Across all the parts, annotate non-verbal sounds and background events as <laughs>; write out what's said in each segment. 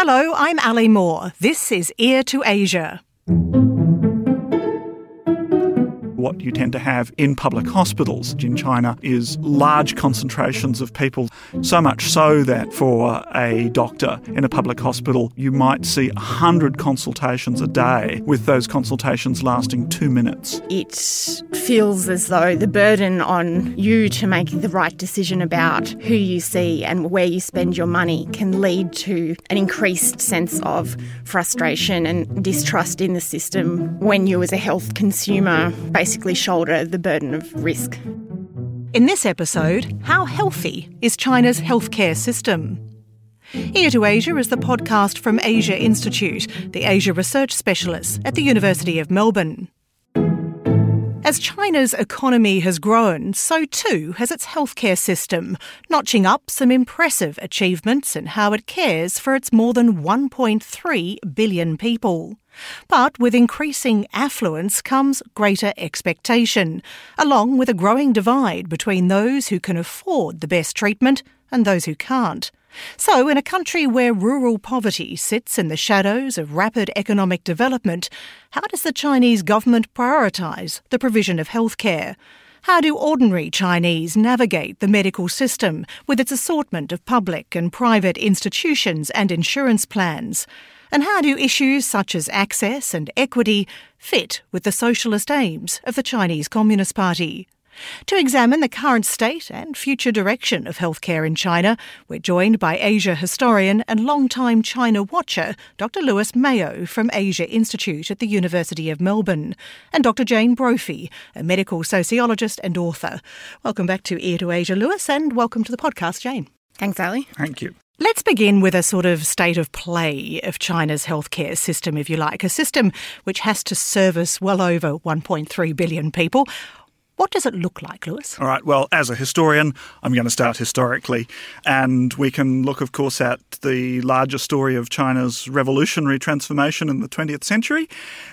Hello, I'm Ali Moore. This is Ear to Asia. What you tend to have in public hospitals in China is large concentrations of people, so much so that for a doctor in a public hospital, you might see 100 consultations a day, with those consultations lasting two minutes. It feels as though the burden on you to make the right decision about who you see and where you spend your money can lead to an increased sense of frustration and distrust in the system when you, as a health consumer, basically shoulder the burden of risk. In this episode, how healthy is China's healthcare system? Ear to Asia is the podcast from Asia Institute, the Asia research specialist at the University of Melbourne. As China's economy has grown, so too has its healthcare system, notching up some impressive achievements in how it cares for its more than 1.3 billion people. But with increasing affluence comes greater expectation, along with a growing divide between those who can afford the best treatment and those who can't. So, in a country where rural poverty sits in the shadows of rapid economic development, how does the Chinese government prioritise the provision of healthcare? How do ordinary Chinese navigate the medical system with its assortment of public and private institutions and insurance plans? And how do issues such as access and equity fit with the socialist aims of the Chinese Communist Party? To examine the current state and future direction of healthcare in China, we're joined by Asia historian and long-time China watcher, Dr. Lewis Mayo from Asia Institute at the University of Melbourne, and Dr. Jane Brophy, a medical sociologist and author. Welcome back to Ear to Asia, Lewis, and welcome to the podcast, Jane. Thanks, Ali. Thank you. Let's begin with a sort of state of play of China's healthcare system, if you like, a system which has to service well over 1.3 billion people. What does it look like, Lewis? All right. Well, as a historian, I'm going to start historically. And we can look, of course, at the larger story of China's revolutionary transformation in the 20th century,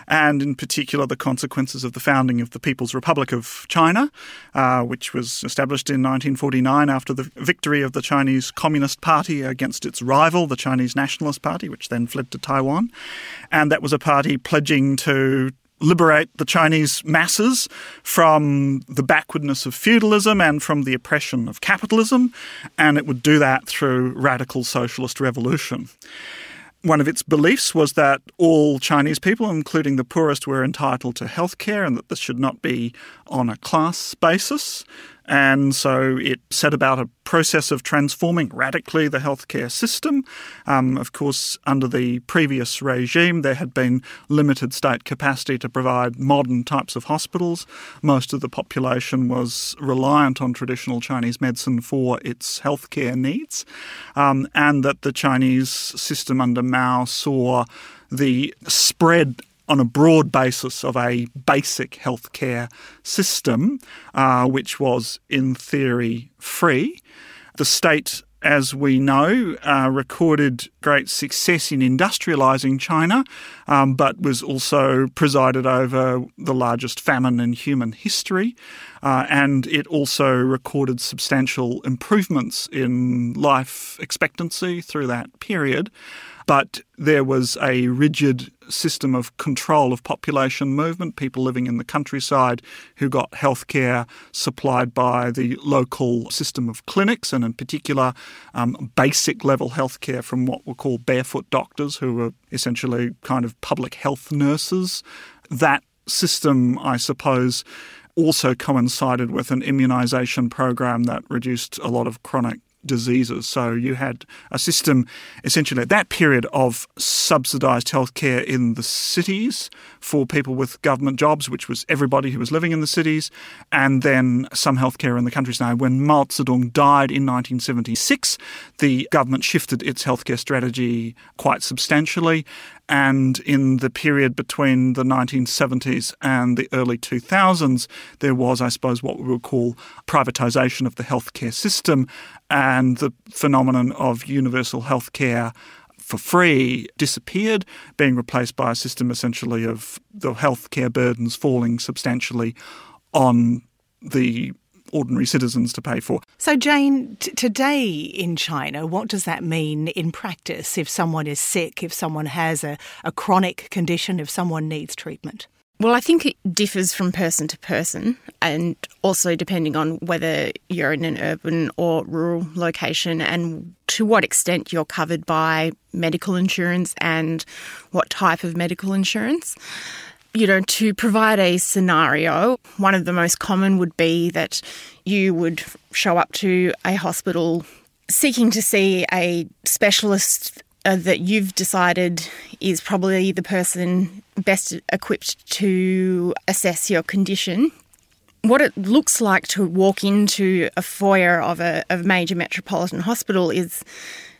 and in particular, the consequences of the founding of the People's Republic of China, uh, which was established in 1949 after the victory of the Chinese Communist Party against its rival, the Chinese Nationalist Party, which then fled to Taiwan. And that was a party pledging to liberate the Chinese masses from the backwardness of feudalism and from the oppression of capitalism, and it would do that through radical socialist revolution. One of its beliefs was that all Chinese people, including the poorest, were entitled to health care and that this should not be on a class basis. And so it set about a process of transforming radically the healthcare system. Um, of course, under the previous regime, there had been limited state capacity to provide modern types of hospitals. Most of the population was reliant on traditional Chinese medicine for its healthcare needs, um, and that the Chinese system under Mao saw the spread on a broad basis of a basic healthcare system, uh, which was in theory free. The state, as we know, uh, recorded great success in industrializing China, um, but was also presided over the largest famine in human history. Uh, and it also recorded substantial improvements in life expectancy through that period but there was a rigid system of control of population movement, people living in the countryside who got healthcare supplied by the local system of clinics, and in particular, um, basic level healthcare from what were called barefoot doctors, who were essentially kind of public health nurses. That system, I suppose, also coincided with an immunisation program that reduced a lot of chronic diseases. So you had a system essentially at that period of subsidised healthcare in the cities for people with government jobs, which was everybody who was living in the cities, and then some healthcare in the countryside. When Mao Zedong died in 1976, the government shifted its healthcare strategy quite substantially and in the period between the 1970s and the early 2000s, there was, I suppose, what we would call privatisation of the healthcare system and the phenomenon of universal healthcare for free disappeared, being replaced by a system essentially of the healthcare burdens falling substantially on the ordinary citizens to pay for. So, Jane, t- today in China, what does that mean in practice if someone is sick, if someone has a, a chronic condition, if someone needs treatment? Well, I think it differs from person to person, and also depending on whether you're in an urban or rural location and to what extent you're covered by medical insurance and what type of medical insurance. You know, to provide a scenario, one of the most common would be that you would show up to a hospital seeking to see a specialist uh, that you've decided is probably the person best equipped to assess your condition. What it looks like to walk into a foyer of a, of a major metropolitan hospital is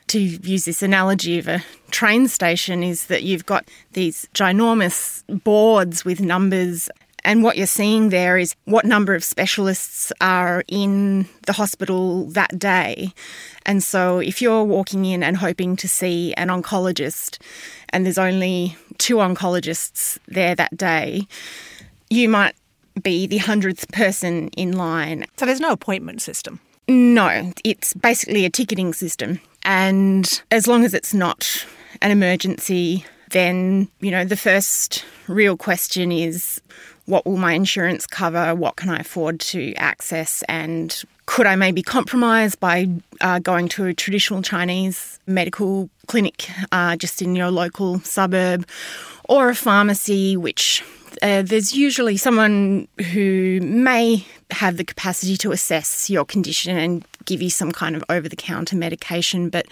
to use this analogy of a train station is that you've got these ginormous boards with numbers and what you're seeing there is what number of specialists are in the hospital that day. And so if you're walking in and hoping to see an oncologist and there's only two oncologists there that day, you might be the hundredth person in line. So there's no appointment system? No, it's basically a ticketing system. And as long as it's not an emergency, then, you know, the first real question is what will my insurance cover? What can I afford to access? And could I maybe compromise by uh, going to a traditional Chinese medical clinic uh, just in your local suburb or a pharmacy, which uh, there's usually someone who may have the capacity to assess your condition and give you some kind of over the counter medication, but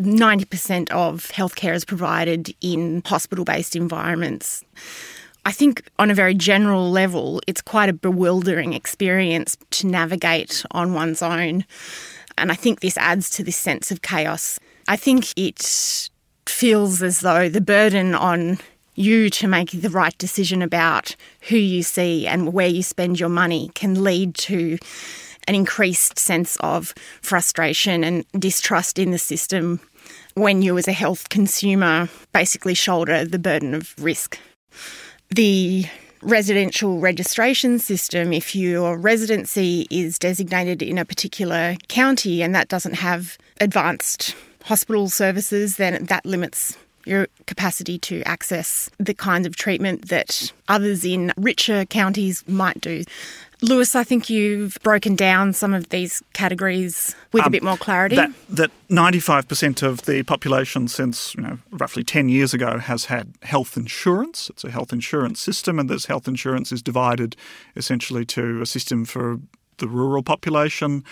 90% of healthcare is provided in hospital based environments. I think, on a very general level, it's quite a bewildering experience to navigate on one's own. And I think this adds to this sense of chaos. I think it feels as though the burden on you to make the right decision about who you see and where you spend your money can lead to an increased sense of frustration and distrust in the system when you, as a health consumer, basically shoulder the burden of risk. The residential registration system, if your residency is designated in a particular county and that doesn't have advanced hospital services, then that limits your capacity to access the kinds of treatment that others in richer counties might do. Lewis, I think you've broken down some of these categories with um, a bit more clarity. That, that 95% of the population since you know, roughly 10 years ago has had health insurance. It's a health insurance system, and this health insurance is divided essentially to a system for the rural population,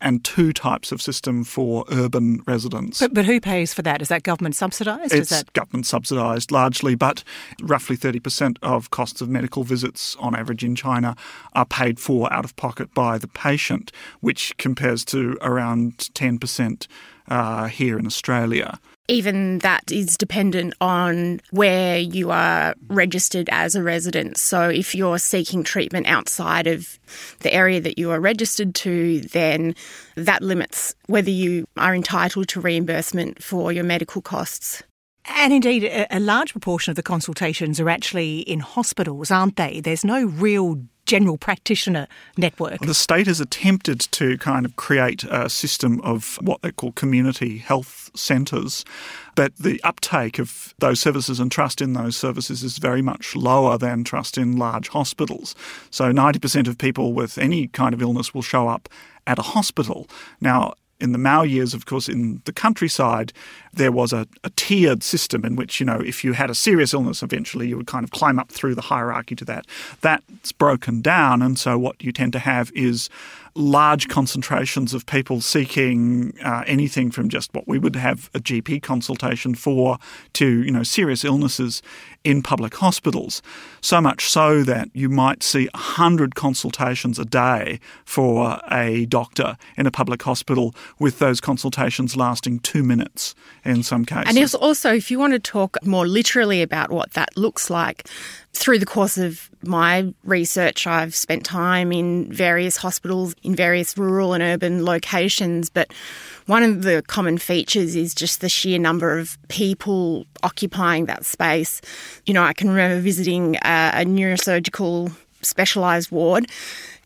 and two types of system for urban residents. But, but who pays for that? Is that government subsidised? It's that... government subsidised largely, but roughly 30% of costs of medical visits on average in China are paid for out of pocket by the patient, which compares to around 10% uh, here in Australia even that is dependent on where you are registered as a resident. So if you're seeking treatment outside of the area that you are registered to, then that limits whether you are entitled to reimbursement for your medical costs. And indeed, a large proportion of the consultations are actually in hospitals, aren't they? There's no real general practitioner network. The state has attempted to kind of create a system of what they call community health centres, but the uptake of those services and trust in those services is very much lower than trust in large hospitals. So 90% of people with any kind of illness will show up at a hospital. Now, in the Mao years, of course, in the countryside, there was a, a, tiered system in which, you know, if you had a serious illness, eventually you would kind of climb up through the hierarchy to that. That's broken down. And so what you tend to have is large concentrations of people seeking uh, anything from just what we would have a GP consultation for to, you know, serious illnesses in public hospitals. So much so that you might see 100 consultations a day for a doctor in a public hospital, with those consultations lasting two minutes in some cases. And also, if you want to talk more literally about what that looks like, through the course of my research, I've spent time in various hospitals in various rural and urban locations, but one of the common features is just the sheer number of people occupying that space. You know, I can remember visiting a, a neurosurgical specialised ward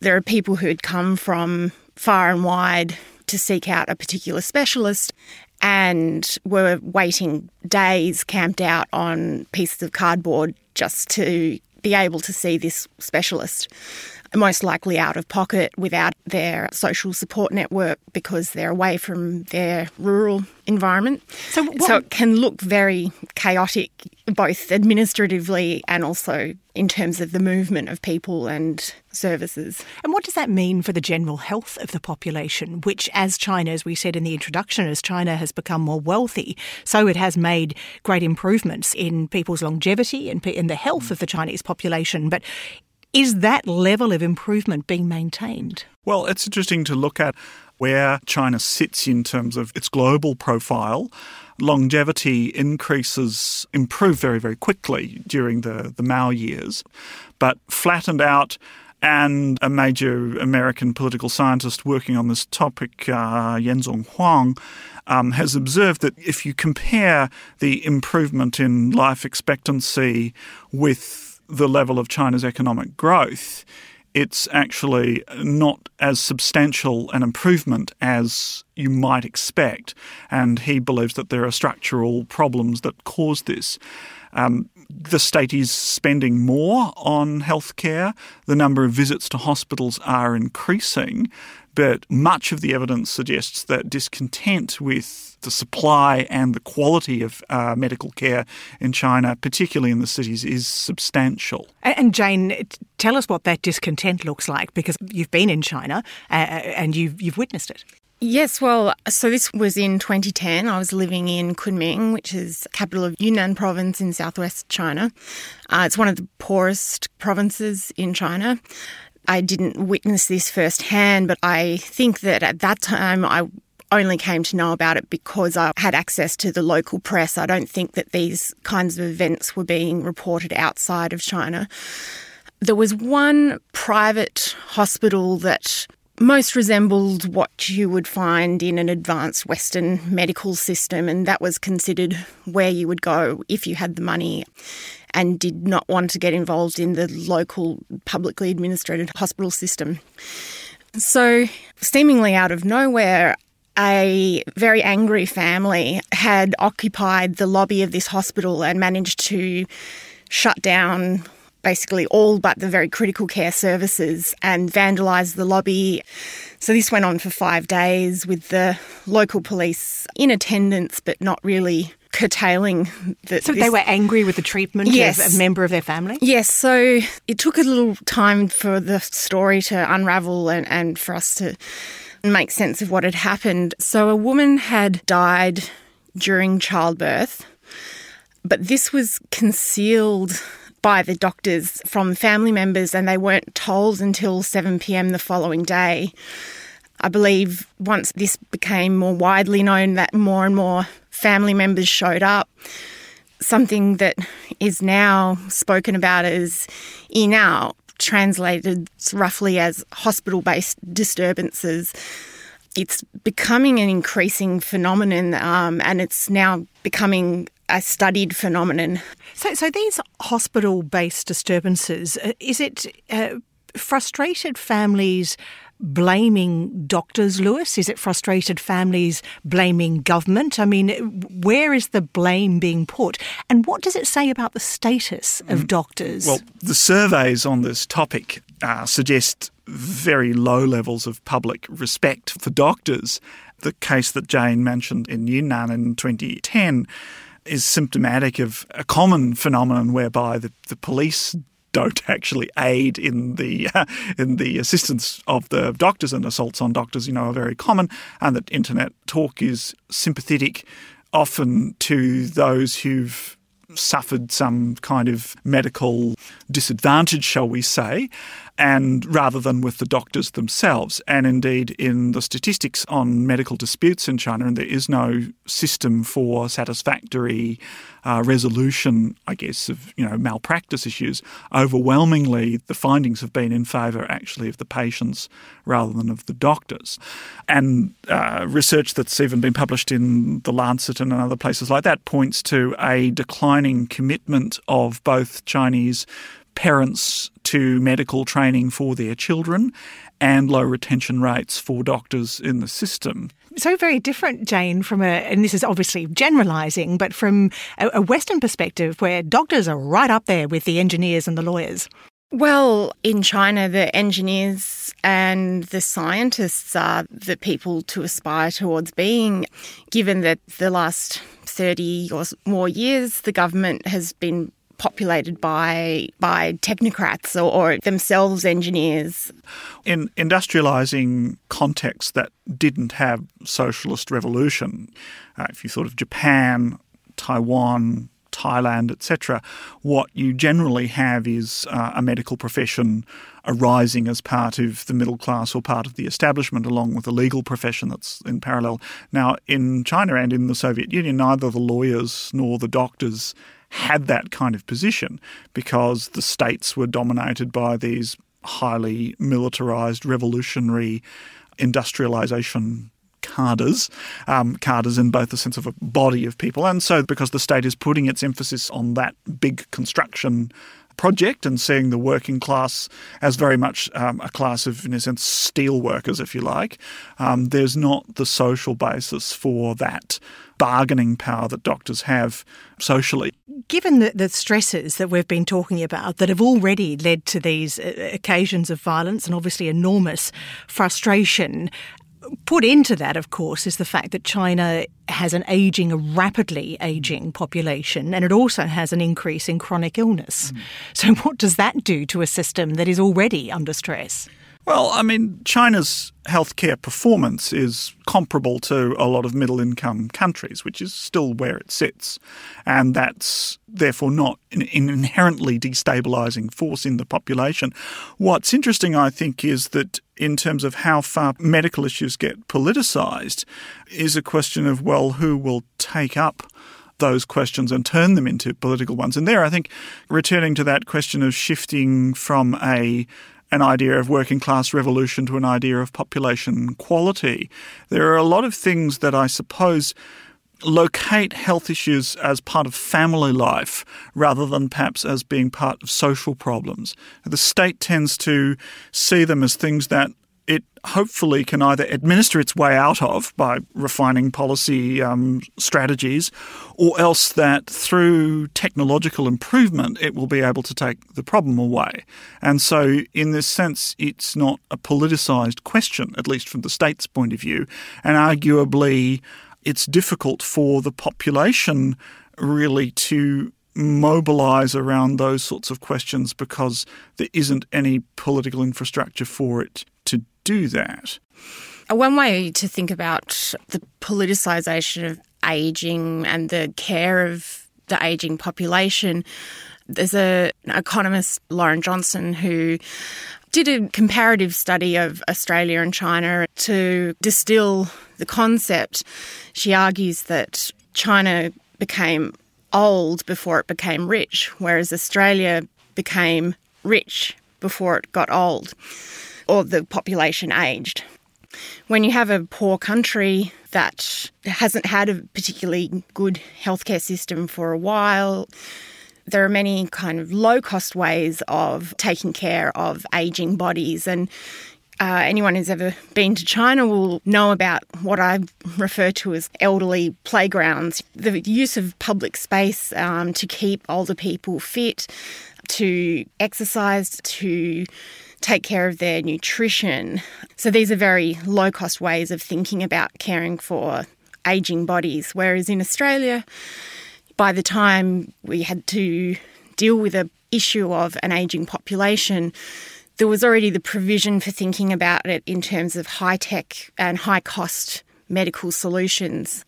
There are people who had come from far and wide to seek out a particular specialist and were waiting days camped out on pieces of cardboard just to be able to see this specialist most likely out of pocket without their social support network because they're away from their rural environment. So, what, so it can look very chaotic, both administratively and also in terms of the movement of people and services. And what does that mean for the general health of the population, which, as China, as we said in the introduction, as China has become more wealthy, so it has made great improvements in people's longevity and in the health of the Chinese population. But is that level of improvement being maintained? Well, it's interesting to look at where China sits in terms of its global profile. Longevity increases improve very, very quickly during the, the Mao years, but flattened out and a major American political scientist working on this topic, uh, Yanzhong Huang, um, has observed that if you compare the improvement in life expectancy with the level of China's economic growth, it's actually not as substantial an improvement as you might expect. And he believes that there are structural problems that cause this. Um, the state is spending more on healthcare. The number of visits to hospitals are increasing, but much of the evidence suggests that discontent with the supply and the quality of uh, medical care in China, particularly in the cities, is substantial. And Jane, tell us what that discontent looks like because you've been in China uh, and you've, you've witnessed it. Yes, well, so this was in 2010. I was living in Kunming, which is capital of Yunnan province in southwest China. Uh, it's one of the poorest provinces in China. I didn't witness this firsthand, but I think that at that time I only came to know about it because I had access to the local press. I don't think that these kinds of events were being reported outside of China. There was one private hospital that most resembled what you would find in an advanced Western medical system, and that was considered where you would go if you had the money and did not want to get involved in the local publicly administered hospital system. So, seemingly out of nowhere, a very angry family had occupied the lobby of this hospital and managed to shut down basically all but the very critical care services and vandalised the lobby. So this went on for five days with the local police in attendance but not really curtailing the, so this, they were angry with the treatment yes. of a member of their family yes so it took a little time for the story to unravel and, and for us to make sense of what had happened so a woman had died during childbirth but this was concealed by the doctors from family members and they weren't told until 7 pm the following day I believe once this became more widely known, that more and more family members showed up. Something that is now spoken about as yinao, translated roughly as hospital based disturbances. It's becoming an increasing phenomenon um, and it's now becoming a studied phenomenon. So, so these hospital based disturbances, uh, is it uh, frustrated families blaming doctors, Lewis? Is it frustrated families blaming government? I mean, where is the blame being put? And what does it say about the status of mm. doctors? Well, the surveys on this topic uh, suggest very low levels of public respect for doctors. The case that Jane mentioned in Yunnan in 2010 is symptomatic of a common phenomenon whereby the, the police don't <laughs> actually aid in the <laughs> in the assistance of the doctors and assaults on doctors, you know, are very common, and that internet talk is sympathetic often to those who've suffered some kind of medical disadvantage, shall we say, and rather than with the doctors themselves. And indeed, in the statistics on medical disputes in China, and there is no system for satisfactory uh, resolution, I guess, of you know malpractice issues. Overwhelmingly, the findings have been in favour actually of the patients rather than of the doctors. And uh, research that's even been published in the Lancet and other places like that points to a declining commitment of both Chinese parents to medical training for their children and low retention rates for doctors in the system. So very different, Jane, from a, and this is obviously generalising, but from a, a Western perspective where doctors are right up there with the engineers and the lawyers. Well, in China, the engineers and the scientists are the people to aspire towards being, given that the last 30 or more years, the government has been populated by by technocrats or, or themselves engineers. In industrializing contexts that didn't have socialist revolution, uh, if you thought of Japan, Taiwan, Thailand, etc., what you generally have is uh, a medical profession arising as part of the middle class or part of the establishment, along with a legal profession that's in parallel. Now, in China and in the Soviet Union, neither the lawyers nor the doctors had that kind of position because the states were dominated by these highly militarized revolutionary industrialization cadres, um, cadres in both the sense of a body of people, and so because the state is putting its emphasis on that big construction project and seeing the working class as very much um, a class of, in a sense, steel workers, if you like, um, there's not the social basis for that bargaining power that doctors have socially. Given the, the stresses that we've been talking about that have already led to these uh, occasions of violence and obviously enormous frustration, put into that, of course, is the fact that China has an aging, a rapidly aging population, and it also has an increase in chronic illness. Mm. So, what does that do to a system that is already under stress? Well, I mean, China's healthcare performance is comparable to a lot of middle income countries, which is still where it sits. And that's therefore not an inherently destabilizing force in the population. What's interesting, I think, is that in terms of how far medical issues get politicized, is a question of, well, who will take up those questions and turn them into political ones. And there, I think, returning to that question of shifting from a an idea of working class revolution to an idea of population quality. There are a lot of things that I suppose locate health issues as part of family life rather than perhaps as being part of social problems. The state tends to see them as things that hopefully can either administer its way out of by refining policy um, strategies, or else that through technological improvement it will be able to take the problem away. And so, in this sense, it's not a politicised question, at least from the state's point of view, and arguably it's difficult for the population really to mobilize around those sorts of questions because there isn't any political infrastructure for it do that. One way to think about the politicisation of ageing and the care of the ageing population, there's a, an economist, Lauren Johnston, who did a comparative study of Australia and China to distill the concept. She argues that China became old before it became rich, whereas Australia became rich before it got old or the population aged. When you have a poor country that hasn't had a particularly good healthcare system for a while, there are many kind of low cost ways of taking care of aging bodies. And uh, anyone who's ever been to China will know about what I refer to as elderly playgrounds. The use of public space um, to keep older people fit, to exercise, to take care of their nutrition. So these are very low cost ways of thinking about caring for aging bodies. Whereas in Australia, by the time we had to deal with a issue of an aging population, there was already the provision for thinking about it in terms of high tech and high cost medical solutions.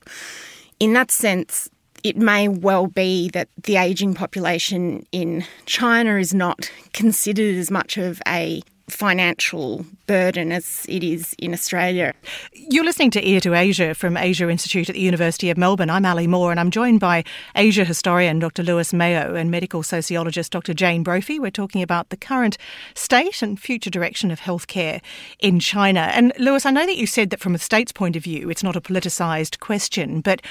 In that sense, it may well be that the ageing population in China is not considered as much of a financial burden as it is in Australia. You're listening to Ear to Asia from Asia Institute at the University of Melbourne. I'm Ali Moore and I'm joined by Asia historian Dr. Lewis Mayo and medical sociologist Dr. Jane Brophy. We're talking about the current state and future direction of healthcare in China. And Lewis, I know that you said that from a state's point of view, it's not a politicised question, but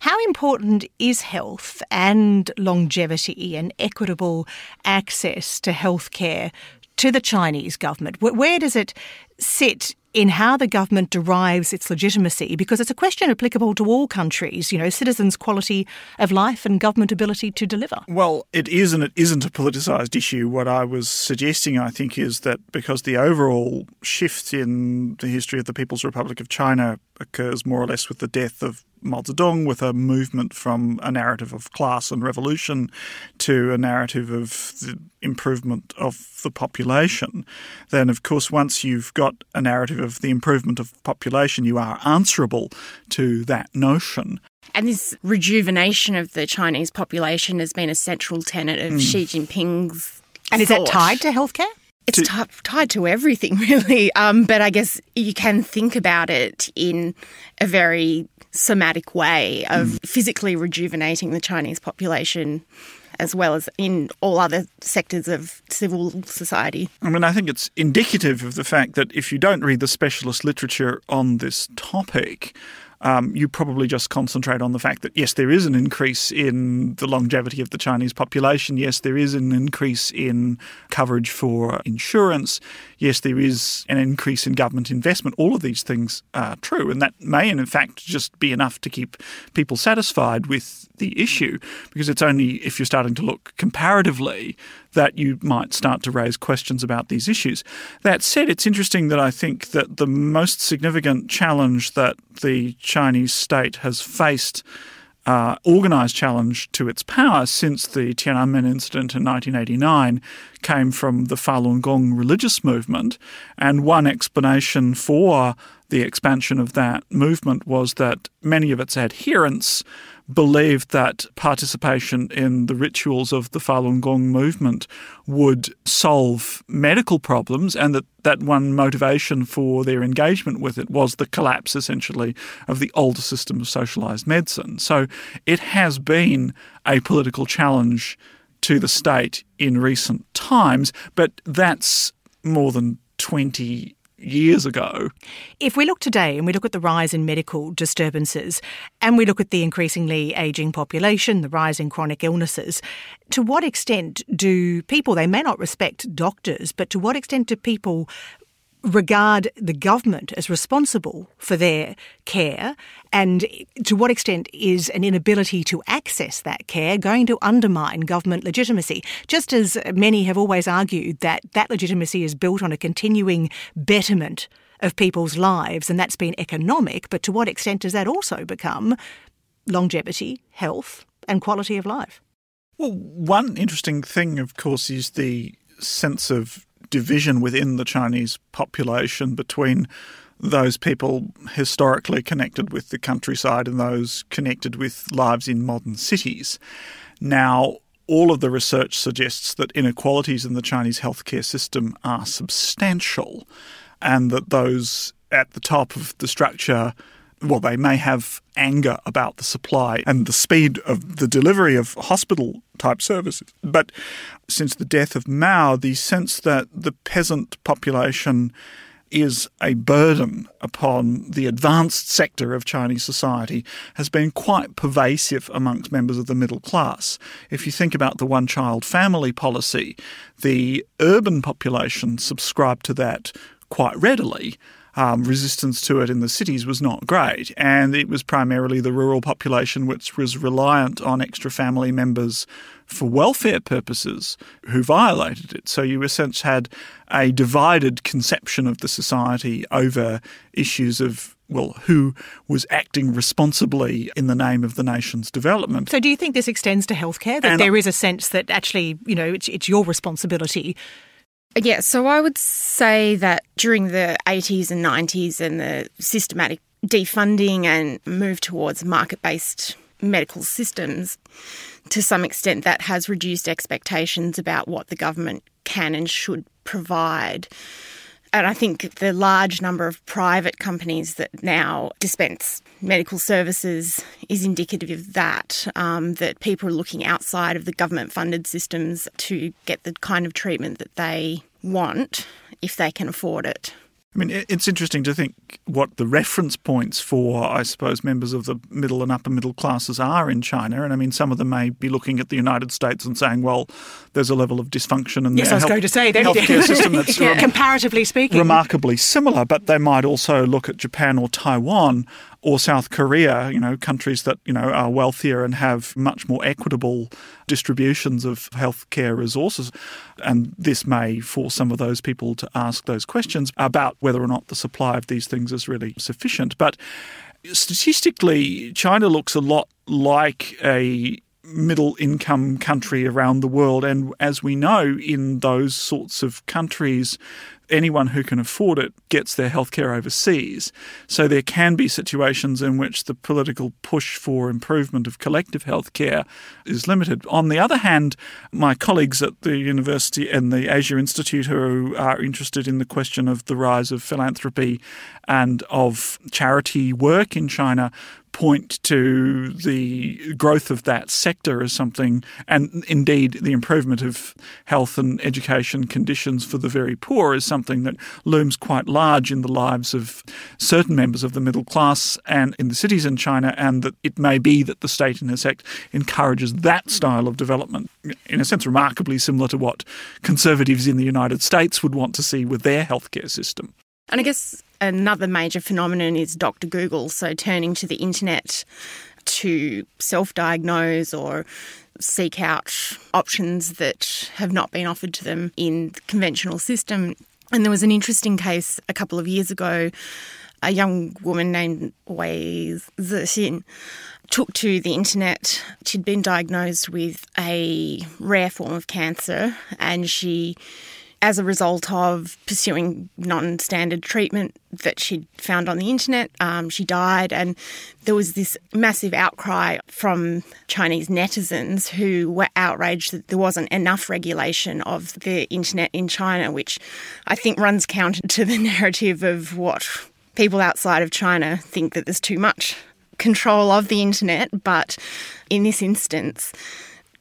How important is health and longevity and equitable access to healthcare to the Chinese government? Where does it sit in how the government derives its legitimacy because it's a question applicable to all countries, you know, citizens' quality of life and government ability to deliver. Well, it is and it isn't a politicised issue. What I was suggesting, I think, is that because the overall shift in the history of the People's Republic of China occurs more or less with the death of Mao Zedong, with a movement from a narrative of class and revolution to a narrative of the improvement of the population, then of course, once you've got a narrative of the improvement of population, you are answerable to that notion. And this rejuvenation of the Chinese population has been a central tenet of mm. Xi Jinping's. And is that tied to healthcare? It's to, t- tied to everything, <laughs> really. Um, but I guess you can think about it in a very somatic way of mm. physically rejuvenating the Chinese population as well as in all other sectors of civil society. I mean, I think it's indicative of the fact that if you don't read the specialist literature on this topic, um, you probably just concentrate on the fact that yes, there is an increase in the longevity of the Chinese population. Yes, there is an increase in coverage for insurance. Yes, there is an increase in government investment. All of these things are true, and that may, in fact, just be enough to keep people satisfied with the issue because it's only if you're starting to look comparatively that you might start to raise questions about these issues. That said, it's interesting that I think that the most significant challenge that the Chinese state has faced uh, organised challenge to its power since the Tiananmen incident in 1989 came from the Falun Gong religious movement. And one explanation for the expansion of that movement was that many of its adherents believed that participation in the rituals of the Falun Gong movement would solve medical problems, and that, that one motivation for their engagement with it was the collapse, essentially, of the older system of socialized medicine. So it has been a political challenge to the state in recent times, but that's more than 20 years ago. If we look today and we look at the rise in medical disturbances and we look at the increasingly ageing population, the rise in chronic illnesses, to what extent do people, they may not respect doctors, but to what extent do people regard the government as responsible for their care and to what extent is an inability to access that care going to undermine government legitimacy? Just as many have always argued that that legitimacy is built on a continuing betterment of people's lives and that's been economic but to what extent does that also become longevity health and quality of life? Well one interesting thing of course is the sense of division within the Chinese population between those people historically connected with the countryside and those connected with lives in modern cities. Now, all of the research suggests that inequalities in the Chinese healthcare system are substantial and that those at the top of the structure well, they may have anger about the supply and the speed of the delivery of hospital type services. But since the death of Mao, the sense that the peasant population is a burden upon the advanced sector of Chinese society has been quite pervasive amongst members of the middle class. If you think about the one child family policy, the urban population subscribed to that quite readily um, resistance to it in the cities was not great. And it was primarily the rural population which was reliant on extra family members for welfare purposes who violated it. So you essentially had a divided conception of the society over issues of well, who was acting responsibly in the name of the nation's development. So, do you think this extends to healthcare? That and there is a sense that actually, you know, it's, it's your responsibility yeah, so I would say that during the 80s and 90s and the systematic defunding and move towards market based medical systems, to some extent, that has reduced expectations about what the government can and should provide. And I think the large number of private companies that now dispense medical services is indicative of that, um, that people are looking outside of the government funded systems to get the kind of treatment that they want if they can afford it. I mean, it's interesting to think what the reference points for, I suppose, members of the middle and upper middle classes are in China. And I mean, some of them may be looking at the United States and saying, well, there's a level of dysfunction in yes, the I was health, going to say, healthcare <laughs> system that's yeah. Um, comparatively speaking remarkably similar. But they might also look at Japan or Taiwan or South Korea, you know, countries that, you know, are wealthier and have much more equitable distributions of healthcare resources. And this may force some of those people to ask those questions about whether or not the supply of these things is really sufficient. But statistically, China looks a lot like a middle income country around the world. And as we know, in those sorts of countries, anyone who can afford it gets their healthcare overseas. So there can be situations in which the political push for improvement of collective healthcare is limited. On the other hand, my colleagues at the university and the Asia Institute who are interested in the question of the rise of philanthropy and of charity work in China point to the growth of that sector as something, and indeed the improvement of health and education conditions for the very poor is something that looms quite large in the lives of certain members of the middle class and in the cities in China, and that it may be that the state, in effect, encourages that style of development, in a sense, remarkably similar to what conservatives in the United States would want to see with their healthcare system. And I guess another major phenomenon is Dr. Google, so turning to the internet to self diagnose or seek out options that have not been offered to them in the conventional system. And there was an interesting case a couple of years ago. A young woman named Wei Zexi took to the internet. She'd been diagnosed with a rare form of cancer and she as a result of pursuing non standard treatment that she'd found on the internet. Um, she died, and there was this massive outcry from Chinese netizens who were outraged that there wasn't enough regulation of the internet in China, which I think runs counter to the <laughs> narrative of what people outside of China think that there's too much control of the internet. But in this instance,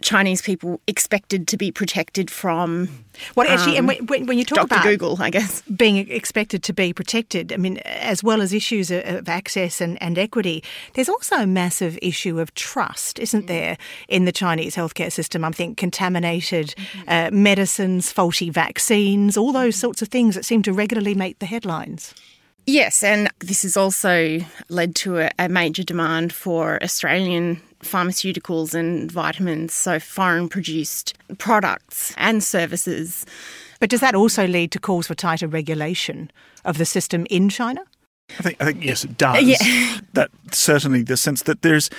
Chinese people expected to be protected from. Well, actually, um, and when, when, you talk Dr. about Google, I guess being expected to be protected, I mean, as well as issues of access and, and equity, there's also a massive issue of trust, isn't mm-hmm. there, in the Chinese healthcare system? I think contaminated mm-hmm. uh, medicines, faulty vaccines, all those sorts of things that seem to regularly make the headlines. Yes, and this has also led to a, a major demand for Australian pharmaceuticals and vitamins, so foreign produced products and services. But does that also lead to calls for tighter regulation of the system in China? I think, I think yes, it does. Uh, yeah. <laughs> that certainly the sense that there's,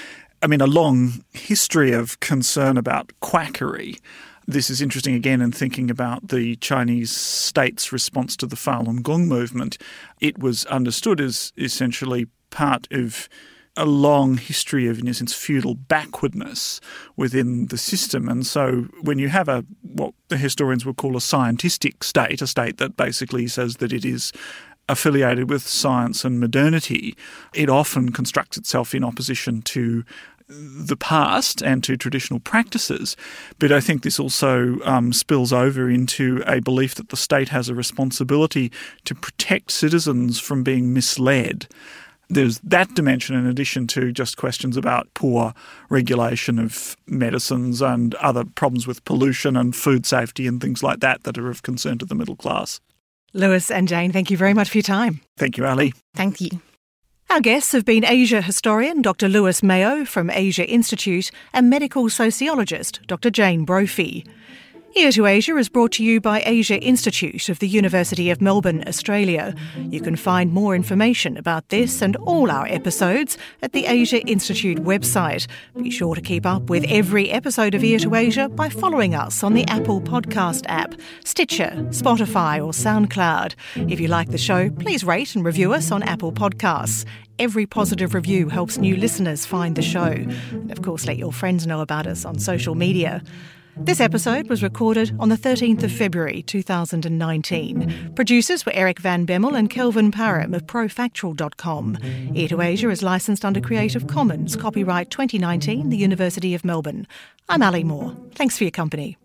I mean, a long history of concern about quackery. This is interesting again in thinking about the Chinese state's response to the Falun Gong movement. It was understood as essentially part of a long history of, in a sense, feudal backwardness within the system. And so when you have a what the historians would call a scientistic state, a state that basically says that it is affiliated with science and modernity, it often constructs itself in opposition to the past and to traditional practices. But I think this also um, spills over into a belief that the state has a responsibility to protect citizens from being misled there's that dimension in addition to just questions about poor regulation of medicines and other problems with pollution and food safety and things like that that are of concern to the middle class. Lewis and Jane, thank you very much for your time. Thank you, Ali. Thank you. Our guests have been Asia historian Dr. Lewis Mayo from Asia Institute and medical sociologist Dr. Jane Brophy. Ear to Asia is brought to you by Asia Institute of the University of Melbourne, Australia. You can find more information about this and all our episodes at the Asia Institute website. Be sure to keep up with every episode of Ear to Asia by following us on the Apple Podcast app, Stitcher, Spotify, or SoundCloud. If you like the show, please rate and review us on Apple Podcasts. Every positive review helps new listeners find the show. And of course, let your friends know about us on social media. This episode was recorded on the 13th of February 2019. Producers were Eric Van Bemmel and Kelvin Parham of profactual.com. Ear to Asia is licensed under Creative Commons, copyright 2019, the University of Melbourne. I'm Ali Moore. Thanks for your company.